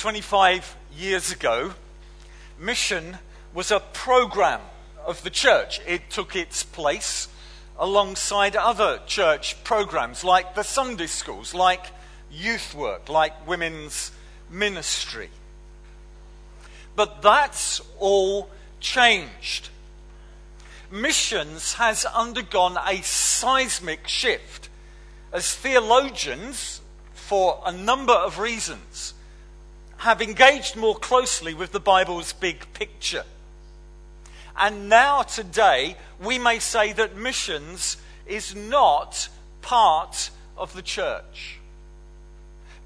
25 years ago, mission was a program of the church. It took its place alongside other church programs like the Sunday schools, like youth work, like women's ministry. But that's all changed. Missions has undergone a seismic shift as theologians, for a number of reasons, have engaged more closely with the Bible's big picture. And now, today, we may say that missions is not part of the church,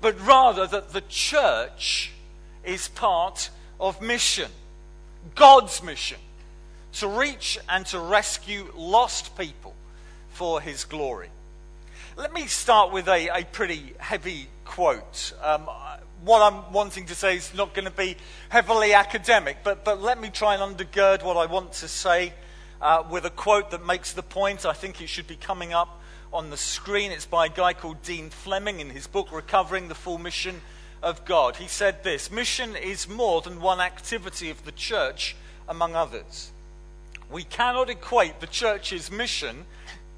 but rather that the church is part of mission, God's mission, to reach and to rescue lost people for his glory. Let me start with a, a pretty heavy quote. Um, what I'm wanting to say is not going to be heavily academic, but, but let me try and undergird what I want to say uh, with a quote that makes the point. I think it should be coming up on the screen. It's by a guy called Dean Fleming in his book, Recovering the Full Mission of God. He said this Mission is more than one activity of the church, among others. We cannot equate the church's mission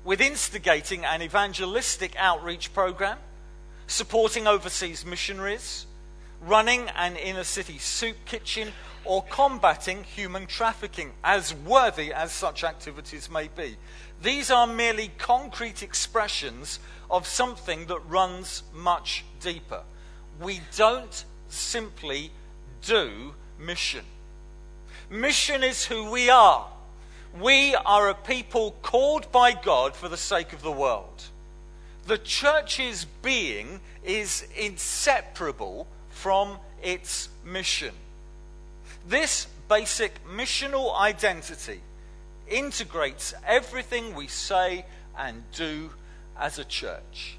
with instigating an evangelistic outreach program, supporting overseas missionaries, running an inner city soup kitchen, or combating human trafficking, as worthy as such activities may be. These are merely concrete expressions of something that runs much deeper. We don't simply do mission. Mission is who we are. We are a people called by God for the sake of the world. The church's being is inseparable from its mission. This basic missional identity integrates everything we say and do as a church.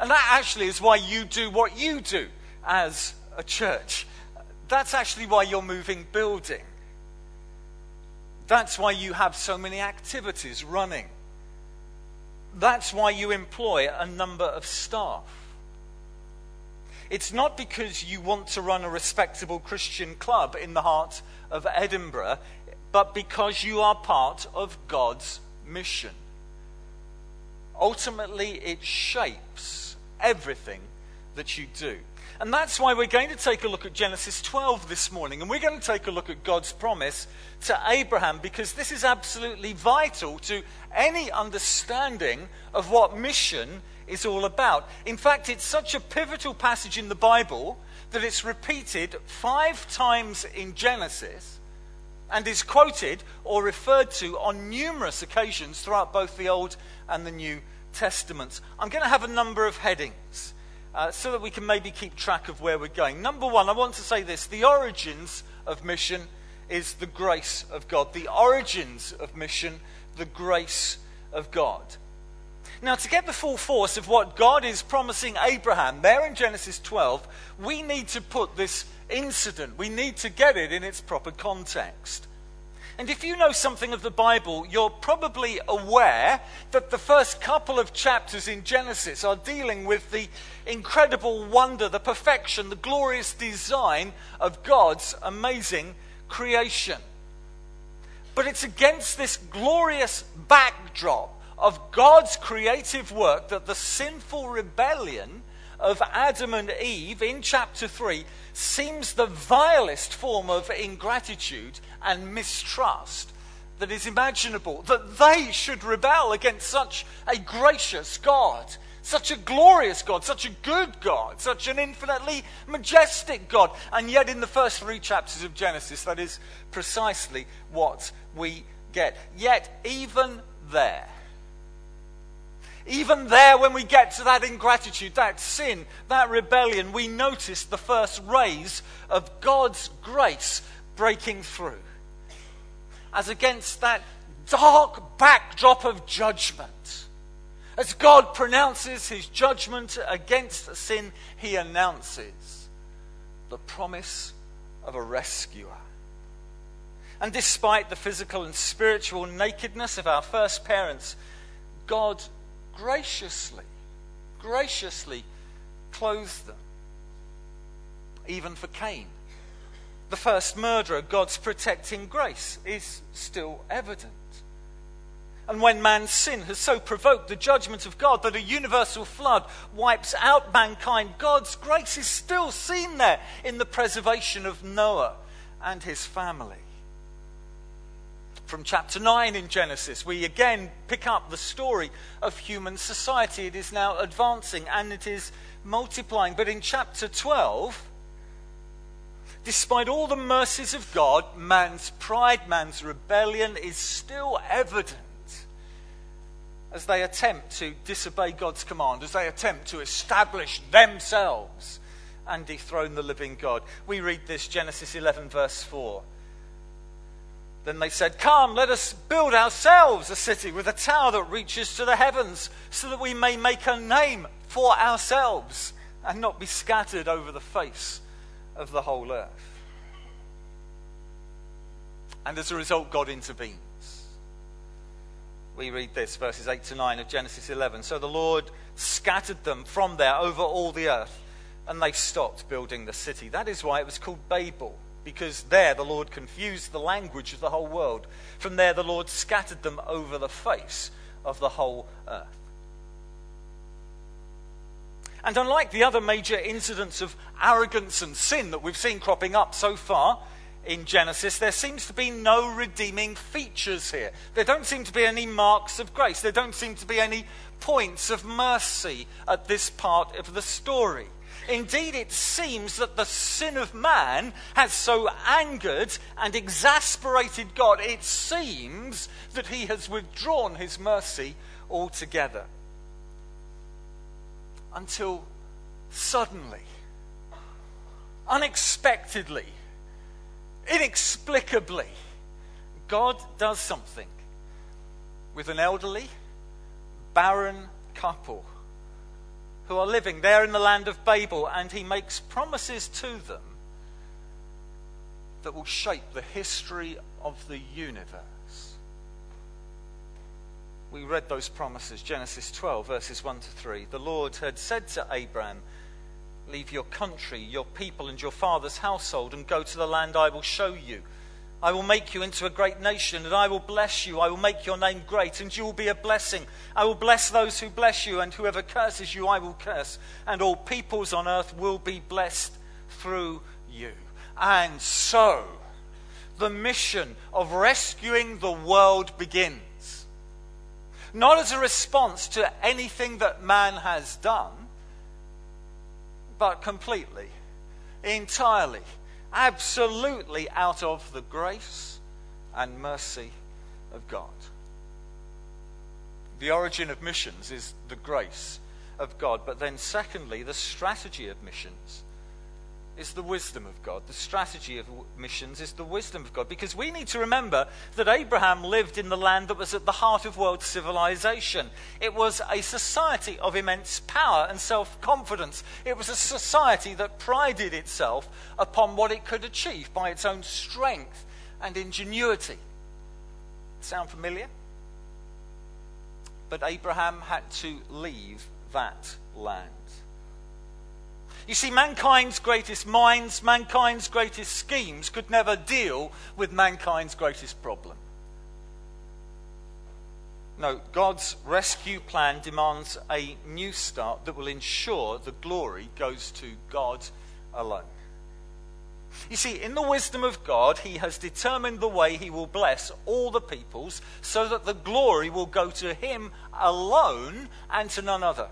And that actually is why you do what you do as a church. That's actually why you're moving building. That's why you have so many activities running. That's why you employ a number of staff. It's not because you want to run a respectable Christian club in the heart of Edinburgh, but because you are part of God's mission. Ultimately, it shapes everything that you do. And that's why we're going to take a look at Genesis 12 this morning. And we're going to take a look at God's promise to Abraham because this is absolutely vital to any understanding of what mission is all about. In fact, it's such a pivotal passage in the Bible that it's repeated five times in Genesis and is quoted or referred to on numerous occasions throughout both the Old and the New Testaments. I'm going to have a number of headings uh, so that we can maybe keep track of where we're going. Number one, I want to say this the origins of mission is the grace of God. The origins of mission, the grace of God. Now, to get the full force of what God is promising Abraham there in Genesis 12, we need to put this incident, we need to get it in its proper context. And if you know something of the Bible, you're probably aware that the first couple of chapters in Genesis are dealing with the incredible wonder, the perfection, the glorious design of God's amazing creation. But it's against this glorious backdrop of God's creative work that the sinful rebellion of Adam and Eve in chapter 3 seems the vilest form of ingratitude and mistrust that is imaginable. That they should rebel against such a gracious God, such a glorious God, such a good God, such an infinitely majestic God. And yet, in the first three chapters of Genesis, that is precisely what we get. Yet, even there, even there, when we get to that ingratitude, that sin, that rebellion, we notice the first rays of God's grace breaking through. As against that dark backdrop of judgment. As God pronounces his judgment against sin, he announces the promise of a rescuer. And despite the physical and spiritual nakedness of our first parents, God graciously, graciously clothes them. even for Cain. The first murderer, God's protecting grace, is still evident. And when man's sin has so provoked the judgment of God that a universal flood wipes out mankind, God's grace is still seen there in the preservation of Noah and his family. From chapter 9 in Genesis, we again pick up the story of human society. It is now advancing and it is multiplying. But in chapter 12, despite all the mercies of God, man's pride, man's rebellion is still evident as they attempt to disobey God's command, as they attempt to establish themselves and dethrone the living God. We read this, Genesis 11, verse 4. Then they said, Come, let us build ourselves a city with a tower that reaches to the heavens, so that we may make a name for ourselves and not be scattered over the face of the whole earth. And as a result, God intervenes. We read this, verses 8 to 9 of Genesis 11. So the Lord scattered them from there over all the earth, and they stopped building the city. That is why it was called Babel because there the Lord confused the language of the whole world. From there, the Lord scattered them over the face of the whole earth. And unlike the other major incidents of arrogance and sin that we've seen cropping up so far in Genesis, there seems to be no redeeming features here. There don't seem to be any marks of grace. There don't seem to be any points of mercy at this part of the story. Indeed, it seems that the sin of man has so angered and exasperated God, it seems that he has withdrawn his mercy altogether. Until suddenly, unexpectedly, inexplicably, God does something with an elderly, barren couple who are living there in the land of Babel, and he makes promises to them that will shape the history of the universe. We read those promises, Genesis 12, verses 1 to 3. The Lord had said to Abraham, Leave your country, your people, and your father's household, and go to the land I will show you. I will make you into a great nation, and I will bless you. I will make your name great, and you will be a blessing. I will bless those who bless you, and whoever curses you, I will curse. And all peoples on earth will be blessed through you. And so, the mission of rescuing the world begins. Not as a response to anything that man has done, but completely, entirely absolutely out of the grace and mercy of God. The origin of missions is the grace of God, but then, secondly, the strategy of missions is the wisdom of God. The strategy of missions is the wisdom of God. Because we need to remember that Abraham lived in the land that was at the heart of world civilization. It was a society of immense power and self confidence. It was a society that prided itself upon what it could achieve by its own strength and ingenuity. Sound familiar? But Abraham had to leave that land. You see, mankind's greatest minds, mankind's greatest schemes could never deal with mankind's greatest problem. No, God's rescue plan demands a new start that will ensure the glory goes to God alone. You see, in the wisdom of God, He has determined the way He will bless all the peoples so that the glory will go to Him alone and to none other.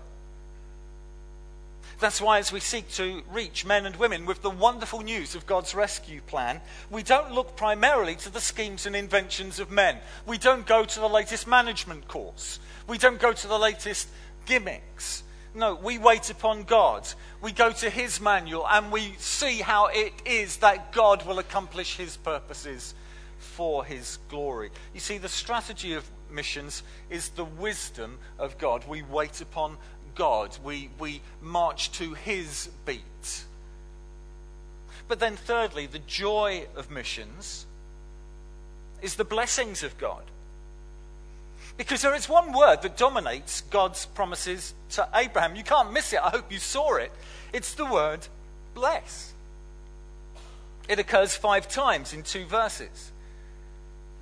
That's why, as we seek to reach men and women with the wonderful news of God's rescue plan, we don't look primarily to the schemes and inventions of men. We don't go to the latest management course. We don't go to the latest gimmicks. No, we wait upon God. We go to His manual and we see how it is that God will accomplish His purposes for His glory. You see, the strategy of missions is the wisdom of God. We wait upon God. We, we march to his beat. But then, thirdly, the joy of missions is the blessings of God. Because there is one word that dominates God's promises to Abraham. You can't miss it. I hope you saw it. It's the word bless. It occurs five times in two verses.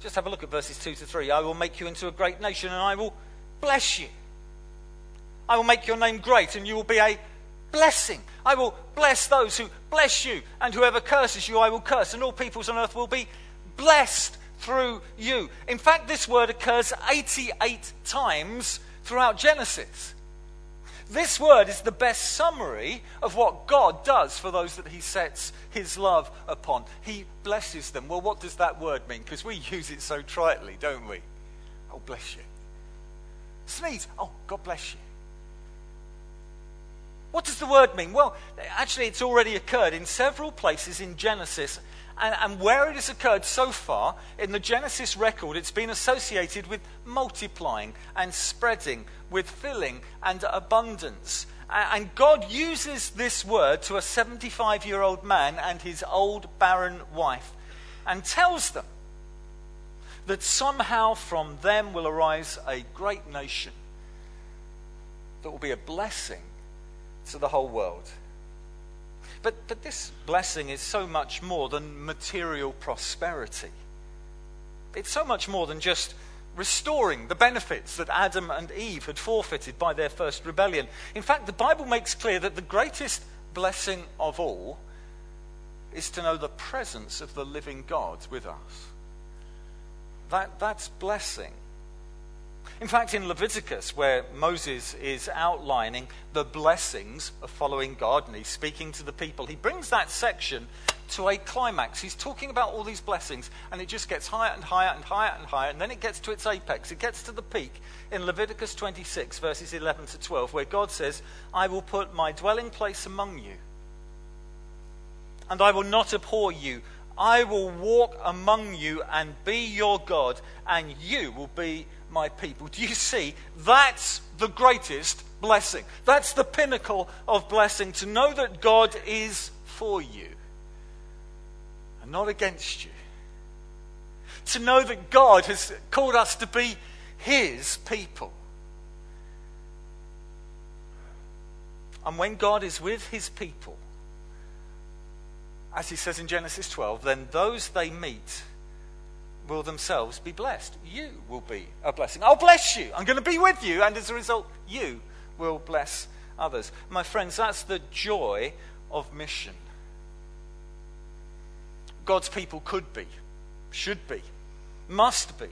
Just have a look at verses 2 to 3. I will make you into a great nation and I will bless you. I will make your name great and you will be a blessing. I will bless those who bless you, and whoever curses you, I will curse, and all peoples on earth will be blessed through you. In fact, this word occurs 88 times throughout Genesis. This word is the best summary of what God does for those that He sets His love upon. He blesses them. Well, what does that word mean? Because we use it so tritely, don't we? Oh, bless you. Sneeze. Oh, God bless you. What does the word mean? Well, actually, it's already occurred in several places in Genesis. And, and, where it has occurred so far in the Genesis record, it's been associated with multiplying and spreading, with filling and abundance. And God uses this word to a 75 year old man and his old barren wife and tells them that somehow from them will arise a great nation that will be a blessing to the whole world. But, but this blessing is so much more than material prosperity. It's so much more than just restoring the benefits that Adam and Eve had forfeited by their first rebellion. In fact, the Bible makes clear that the greatest blessing of all is to know the presence of the living God with us. That, that's blessing. In fact, in Leviticus, where Moses is outlining the blessings of following God and he's speaking to the people, he brings that section to a climax. He's talking about all these blessings, and it just gets higher and higher and higher and higher, and then it gets to its apex. It gets to the peak in Leviticus 26, verses 11 to 12, where God says, I will put my dwelling place among you, and I will not abhor you. I will walk among you and be your God, and you will be my people. Do you see? That's the greatest blessing. That's the pinnacle of blessing to know that God is for you and not against you. To know that God has called us to be His people. And when God is with His people, as He says in Genesis 12, then those they meet will themselves be blessed. You will be a blessing. I'll bless you. I'm going to be with you. And as a result, you will bless others. My friends, that's the joy of mission. God's people could be, should be, must be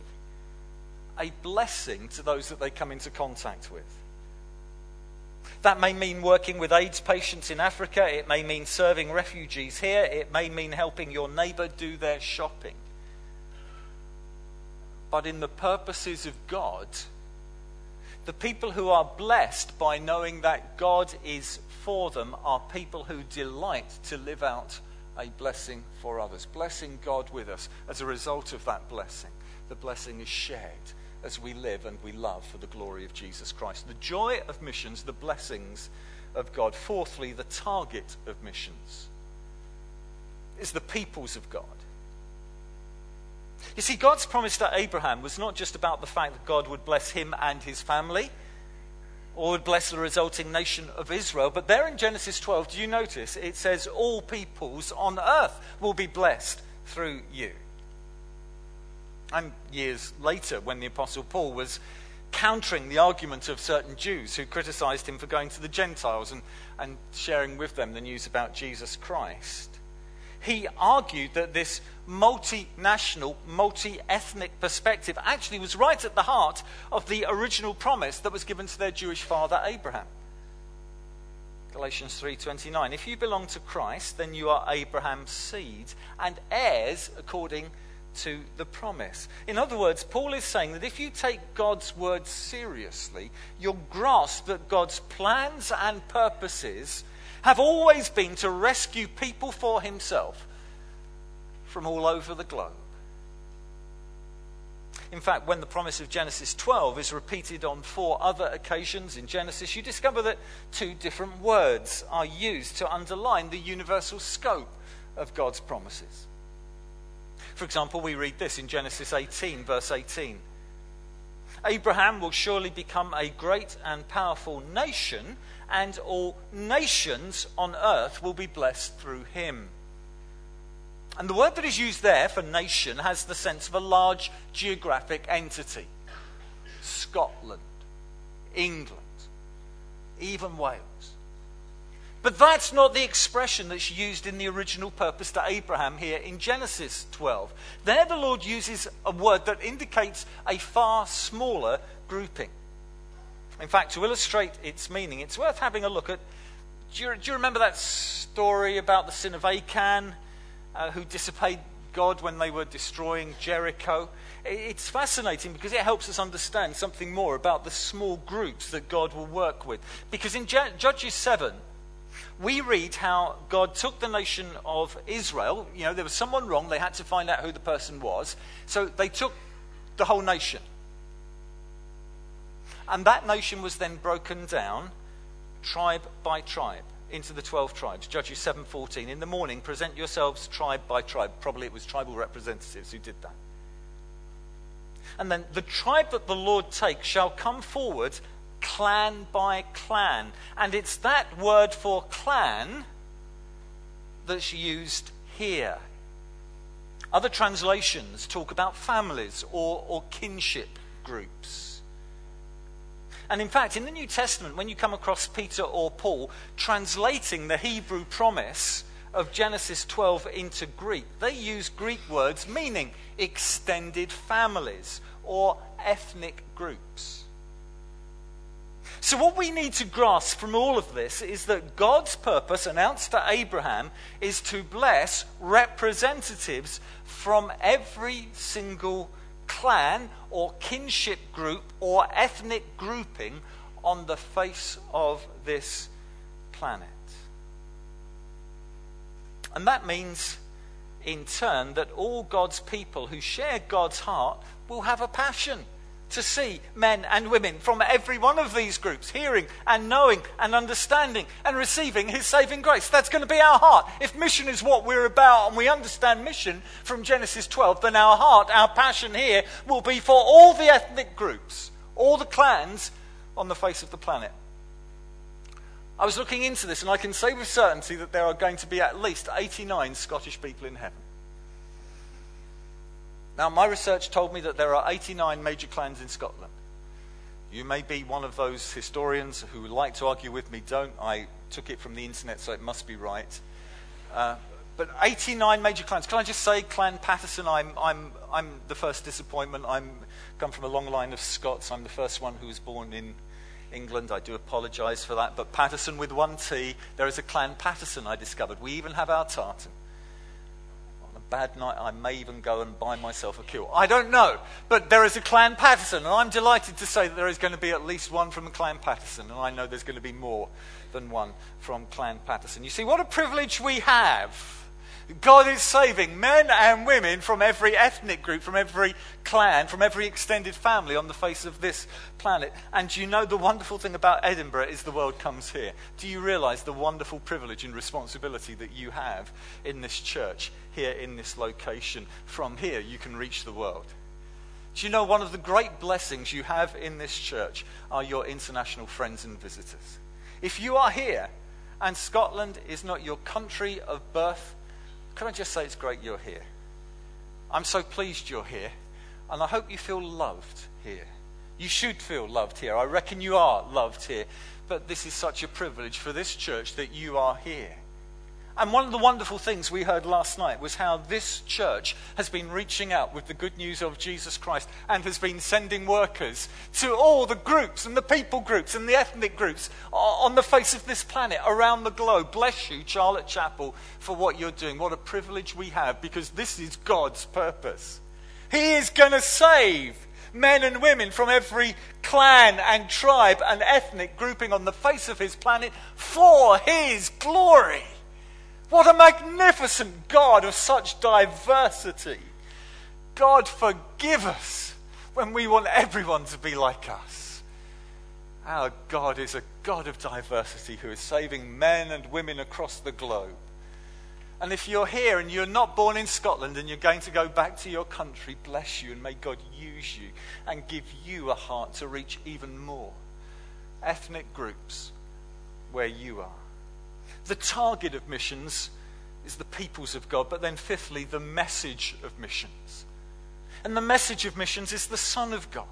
a blessing to those that they come into contact with. That may mean working with AIDS patients in Africa. It may mean serving refugees here. It may mean helping your neighbor do their shopping but in the purposes of God, the people who are blessed by knowing that God is for them are people who delight to live out a blessing for others, blessing God with us. As a result of that blessing, the blessing is shared as we live and we love for the glory of Jesus Christ. The joy of missions, the blessings of God. Fourthly, the target of missions is the peoples of God. You see, God's promise to Abraham was not just about the fact that God would bless him and his family or would bless the resulting nation of Israel, but there in Genesis 12, do you notice it says, All peoples on earth will be blessed through you. And years later, when the Apostle Paul was countering the argument of certain Jews who criticized him for going to the Gentiles and, and sharing with them the news about Jesus Christ, he argued that this multinational, multi ethnic perspective actually was right at the heart of the original promise that was given to their Jewish father Abraham. Galatians 3:29 If you belong to Christ then you are Abraham's seed and heirs according to the promise. In other words, Paul is saying that if you take God's word seriously, you'll grasp that God's plans and purposes have always been to rescue people for himself from all over the globe. In fact, when the promise of Genesis 12 is repeated on four other occasions in Genesis, you discover that two different words are used to underline the universal scope of God's promises. For example, we read this in Genesis 18, verse 18 Abraham will surely become a great and powerful nation, and all nations on earth will be blessed through him. And the word that is used there for nation has the sense of a large geographic entity Scotland, England, even Wales. But that's not the expression that's used in the original purpose to Abraham here in Genesis 12. There, the Lord uses a word that indicates a far smaller grouping. In fact, to illustrate its meaning, it's worth having a look at. Do you, do you remember that story about the sin of Achan, uh, who disobeyed God when they were destroying Jericho? It's fascinating because it helps us understand something more about the small groups that God will work with. Because in Judges 7, we read how God took the nation of Israel. You know, there was someone wrong. They had to find out who the person was. So they took the whole nation. And that nation was then broken down tribe by tribe into the 12 tribes. Judges 7:14. In the morning, present yourselves tribe by tribe. Probably it was tribal representatives who did that. And then the tribe that the Lord takes shall come forward clan by clan. And it's that word for clan that's used here. Other translations talk about families or, or kinship groups. And in fact, in the New Testament, when you come across Peter or Paul translating the Hebrew promise of Genesis 12 into Greek, they use Greek words meaning extended families or ethnic groups. So, what we need to grasp from all of this is that God's purpose, announced to Abraham, is to bless representatives from every single clan or kinship group or ethnic grouping on the face of this planet. And that means, in turn, that all God's people who share God's heart will have a passion to see men and women from every one of these groups hearing and knowing and understanding and receiving His saving grace. That's going to be our heart. If mission is what we're about and we understand mission from Genesis 12, then our heart, our passion here will be for all the ethnic groups, all the clans on the face of the planet. I was looking into this and I can say with certainty that there are going to be at least 89 Scottish people in heaven. Now, my research told me that there are 89 major clans in Scotland. You may be one of those historians who like to argue with me. Don't. I took it from the internet, so it must be right. Uh, but 89 major clans. Can I just say, Clan Paterson, I'm, I'm, I'm the first disappointment. I'm come from a long line of Scots. I'm the first one who was born in England. I do apologise for that. But Paterson with one T, there is a Clan Paterson I discovered. We even have our tartan bad night, I may even go and buy myself a kill. I don't know. But there is a Clan Paterson, and I'm delighted to say that there is going to be at least one from Clan Paterson, and I know there's going to be more than one from Clan Paterson. You see, what a privilege we have God is saving men and women from every ethnic group, from every clan, from every extended family on the face of this planet. And you know the wonderful thing about Edinburgh is the world comes here. Do you realize the wonderful privilege and responsibility that you have in this church, here in this location? From here, you can reach the world. Do you know one of the great blessings you have in this church are your international friends and visitors? If you are here and Scotland is not your country of birth, can I just say it's great you're here? I'm so pleased you're here, and I hope you feel loved here. You should feel loved here. I reckon you are loved here. But this is such a privilege for this church that you are here. And one of the wonderful things we heard last night was how this church has been reaching out with the good news of Jesus Christ and has been sending workers to all the groups and the people groups and the ethnic groups on the face of this planet around the globe. Bless you, Charlotte Chapel, for what you're doing. What a privilege we have because this is God's purpose. He is going to save men and women from every clan and tribe and ethnic grouping on the face of his planet for his glory. What a magnificent God of such diversity. God, forgive us when we want everyone to be like us. Our God is a God of diversity who is saving men and women across the globe. And if you're here and you're not born in Scotland and you're going to go back to your country, bless you and may God use you and give you a heart to reach even more ethnic groups where you are. The target of missions is the peoples of God, but then fifthly, the message of missions. And the message of missions is the Son of God.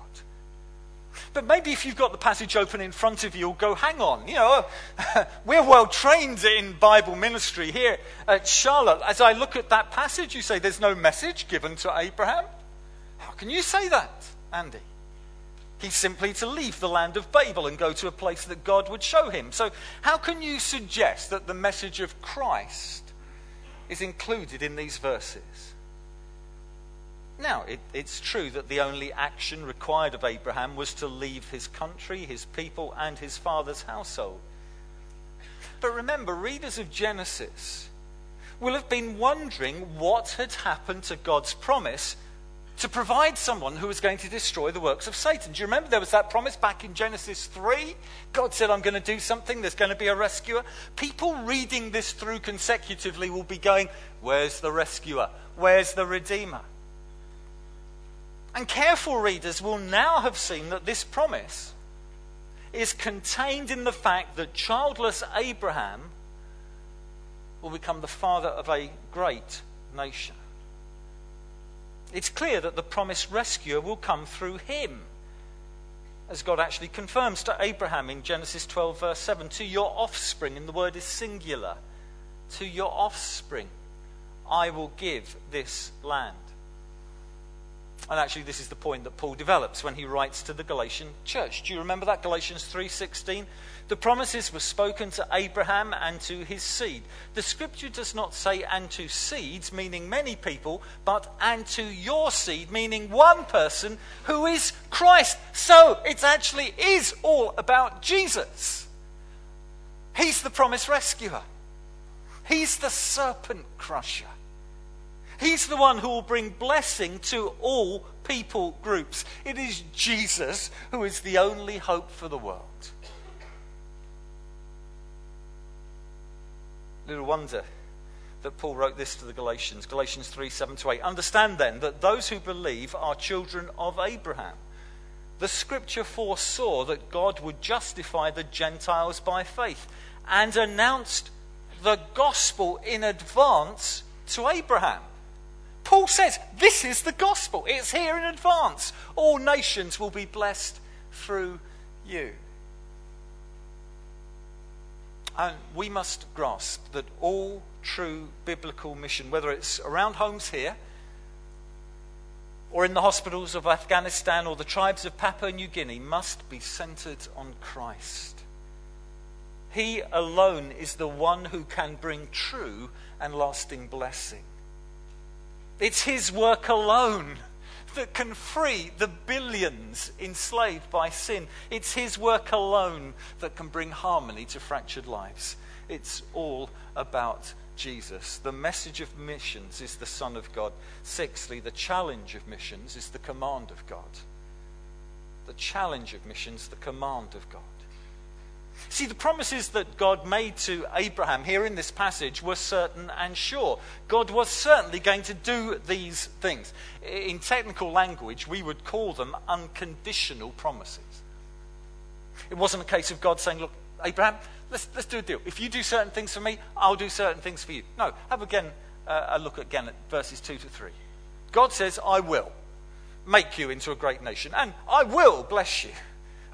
But maybe if you've got the passage open in front of you, you'll go, hang on, you know, we're well trained in Bible ministry here at Charlotte. As I look at that passage, you say there's no message given to Abraham. How can you say that, Andy? He's simply to leave the land of Babel and go to a place that God would show him. So, how can you suggest that the message of Christ is included in these verses? Now, it, it's true that the only action required of Abraham was to leave his country, his people, and his father's household. But remember, readers of Genesis will have been wondering what had happened to God's promise to provide someone who was going to destroy the works of Satan. Do you remember there was that promise back in Genesis 3? God said, I'm going to do something, there's going to be a rescuer. People reading this through consecutively will be going, Where's the rescuer? Where's the redeemer? And careful readers will now have seen that this promise is contained in the fact that childless Abraham will become the father of a great nation. It's clear that the promised rescuer will come through him, as God actually confirms to Abraham in Genesis 12, verse 7 to your offspring, and the word is singular, to your offspring I will give this land. And actually, this is the point that Paul develops when he writes to the Galatian church. Do you remember that? Galatians 3.16? The promises were spoken to Abraham and to his seed. The scripture does not say and to seeds, meaning many people, but and to your seed, meaning one person who is Christ. So it actually is all about Jesus. He's the promised rescuer. He's the serpent crusher. He's the one who will bring blessing to all people groups. It is Jesus who is the only hope for the world. Little wonder that Paul wrote this to the Galatians, Galatians 3 7 to 8. Understand then that those who believe are children of Abraham. The scripture foresaw that God would justify the Gentiles by faith and announced the gospel in advance to Abraham. Paul says, This is the gospel. It's here in advance. All nations will be blessed through you. And we must grasp that all true biblical mission, whether it's around homes here, or in the hospitals of Afghanistan or the tribes of Papua New Guinea, must be centered on Christ. He alone is the one who can bring true and lasting blessing. It's his work alone that can free the billions enslaved by sin. It's his work alone that can bring harmony to fractured lives. It's all about Jesus. The message of missions is the Son of God. Sixthly, the challenge of missions is the command of God. The challenge of missions, the command of God. See, the promises that God made to Abraham here in this passage were certain and sure. God was certainly going to do these things. In technical language, we would call them unconditional promises. It wasn't a case of God saying, Look, Abraham, let's, let's do a deal. If you do certain things for me, I'll do certain things for you. No, have again uh, a look again at verses 2 to 3. God says, I will make you into a great nation, and I will bless you.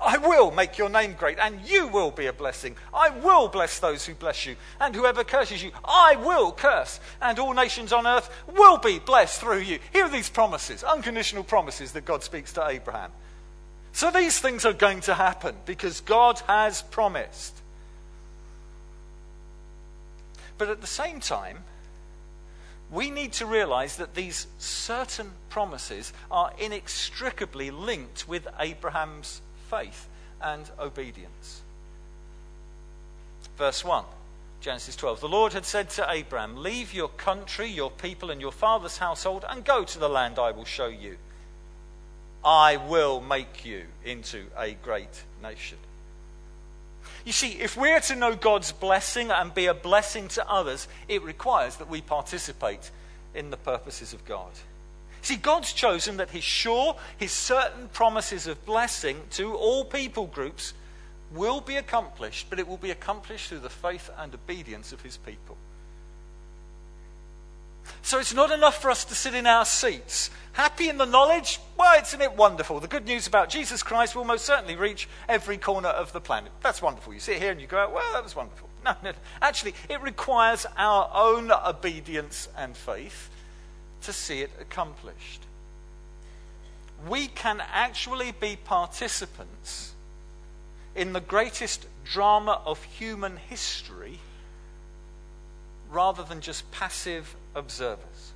I will make your name great, and you will be a blessing. I will bless those who bless you, and whoever curses you, I will curse, and all nations on earth will be blessed through you. Here are these promises, unconditional promises that God speaks to Abraham. So these things are going to happen because God has promised. But at the same time, we need to realize that these certain promises are inextricably linked with Abraham's faith and obedience. Verse 1, Genesis 12. The Lord had said to Abraham, Leave your country, your people, and your father's household, and go to the land I will show you. I will make you into a great nation. You see, if we're to know God's blessing and be a blessing to others, it requires that we participate in the purposes of God. See, God's chosen that his sure, his certain promises of blessing to all people groups will be accomplished, but it will be accomplished through the faith and obedience of his people. So it's not enough for us to sit in our seats. Happy in the knowledge? Well, isn't it wonderful? The good news about Jesus Christ will most certainly reach every corner of the planet. That's wonderful. You sit here and you go, well, that was wonderful. No, no. Actually, it requires our own obedience and faith to see it accomplished. We can actually be participants in the greatest drama of human history rather than just passive observers.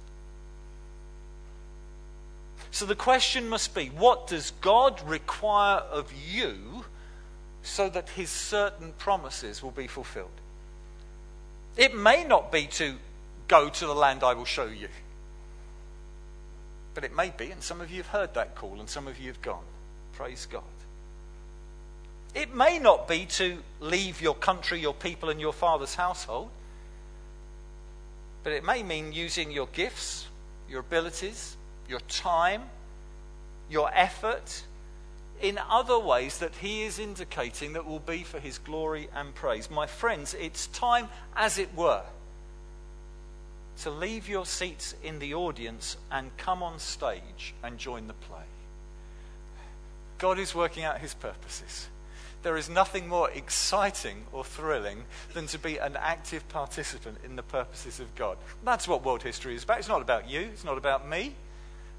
So the question must be what does God require of you so that his certain promises will be fulfilled? It may not be to go to the land I will show you, but it may be, and some of you have heard that call, and some of you have gone. Praise God. It may not be to leave your country, your people, and your father's household. But it may mean using your gifts, your abilities, your time, your effort in other ways that he is indicating that will be for his glory and praise. My friends, it's time, as it were, to leave your seats in the audience and come on stage and join the play. God is working out his purposes. There is nothing more exciting or thrilling than to be an active participant in the purposes of God. That's what world history is about. It's not about you, it's not about me.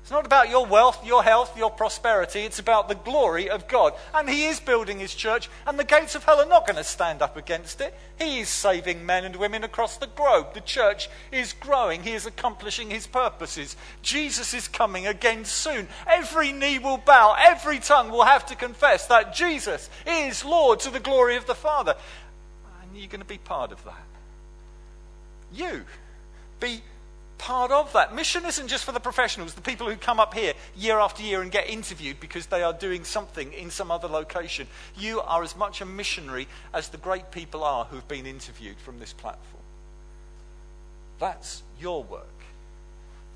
It's not about your wealth, your health, your prosperity. It's about the glory of God. And He is building His church, and the gates of hell are not going to stand up against it. He is saving men and women across the globe. The church is growing. He is accomplishing His purposes. Jesus is coming again soon. Every knee will bow, every tongue will have to confess that Jesus is Lord to the glory of the Father. And you're going to be part of that. You be part of that. Mission isn't just for the professionals, the people who come up here year after year and get interviewed because they are doing something in some other location. You are as much a missionary as the great people are who've been interviewed from this platform. That's your work.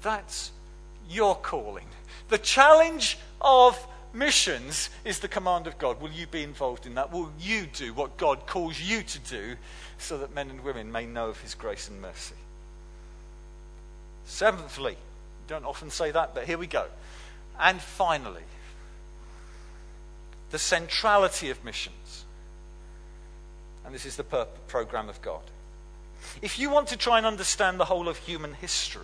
That's your calling. The challenge of missions is the command of God. Will you be involved in that? Will you do what God calls you to do so that men and women may know of his grace and mercy? Seventhly, don't often say that, but here we go. And finally, the centrality of missions. And this is the program of God. If you want to try and understand the whole of human history,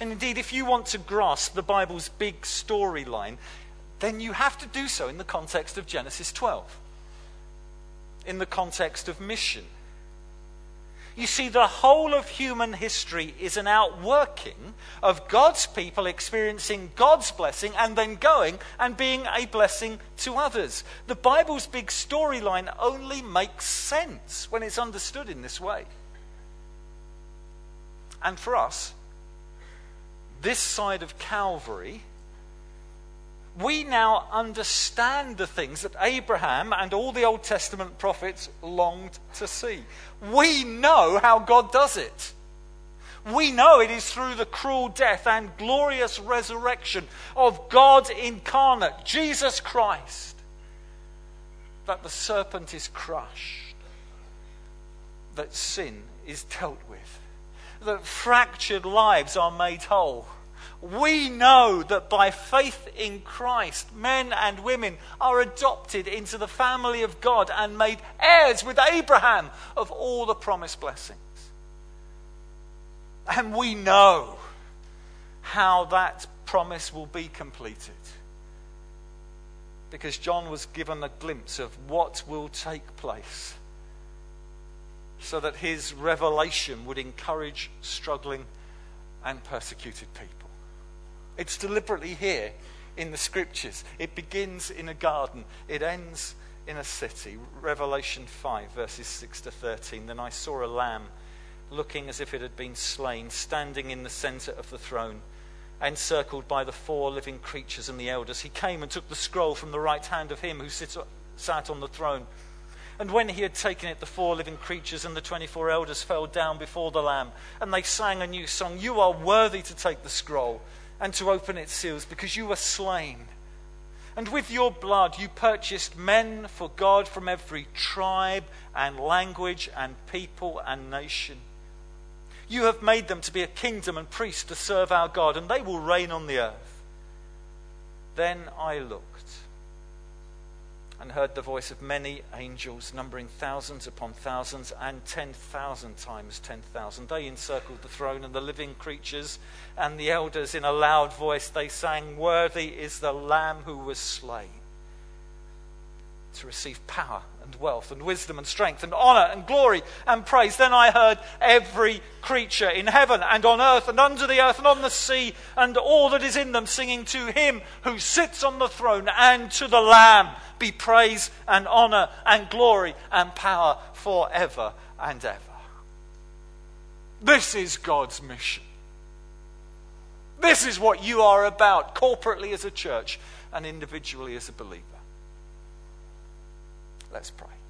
and indeed if you want to grasp the Bible's big storyline, then you have to do so in the context of Genesis 12, in the context of mission you see, the whole of human history is an outworking of God's people experiencing God's blessing and then going and being a blessing to others. The Bible's big storyline only makes sense when it's understood in this way. And for us, this side of Calvary, we now understand the things that Abraham and all the Old Testament prophets longed to see. We know how God does it. We know it is through the cruel death and glorious resurrection of God incarnate, Jesus Christ, that the serpent is crushed, that sin is dealt with, that fractured lives are made whole we know that by faith in Christ, men and women are adopted into the family of God and made heirs with Abraham of all the promised blessings. And we know how that promise will be completed. Because John was given a glimpse of what will take place so that his revelation would encourage struggling and persecuted people. It's deliberately here in the scriptures. It begins in a garden, it ends in a city. Revelation 5, verses 6 to 13. Then I saw a lamb looking as if it had been slain, standing in the center of the throne, encircled by the four living creatures and the elders. He came and took the scroll from the right hand of him who sits, sat on the throne. And when he had taken it, the four living creatures and the 24 elders fell down before the Lamb, and they sang a new song You are worthy to take the scroll and to open its seals, because you were slain. And with your blood you purchased men for God from every tribe and language and people and nation. You have made them to be a kingdom and priests to serve our God, and they will reign on the earth. Then I looked and heard the voice of many angels, numbering thousands upon thousands and 10,000 times 10,000. They encircled the throne and the living creatures and the elders. In a loud voice, they sang, Worthy is the Lamb who was slain to receive power and wealth and wisdom and strength and honor and glory and praise. Then I heard every creature in heaven and on earth and under the earth and on the sea and all that is in them singing to him who sits on the throne and to the Lamb be praise and honor and glory and power forever and ever. This is God's mission. This is what you are about corporately as a church and individually as a believer. Let's pray.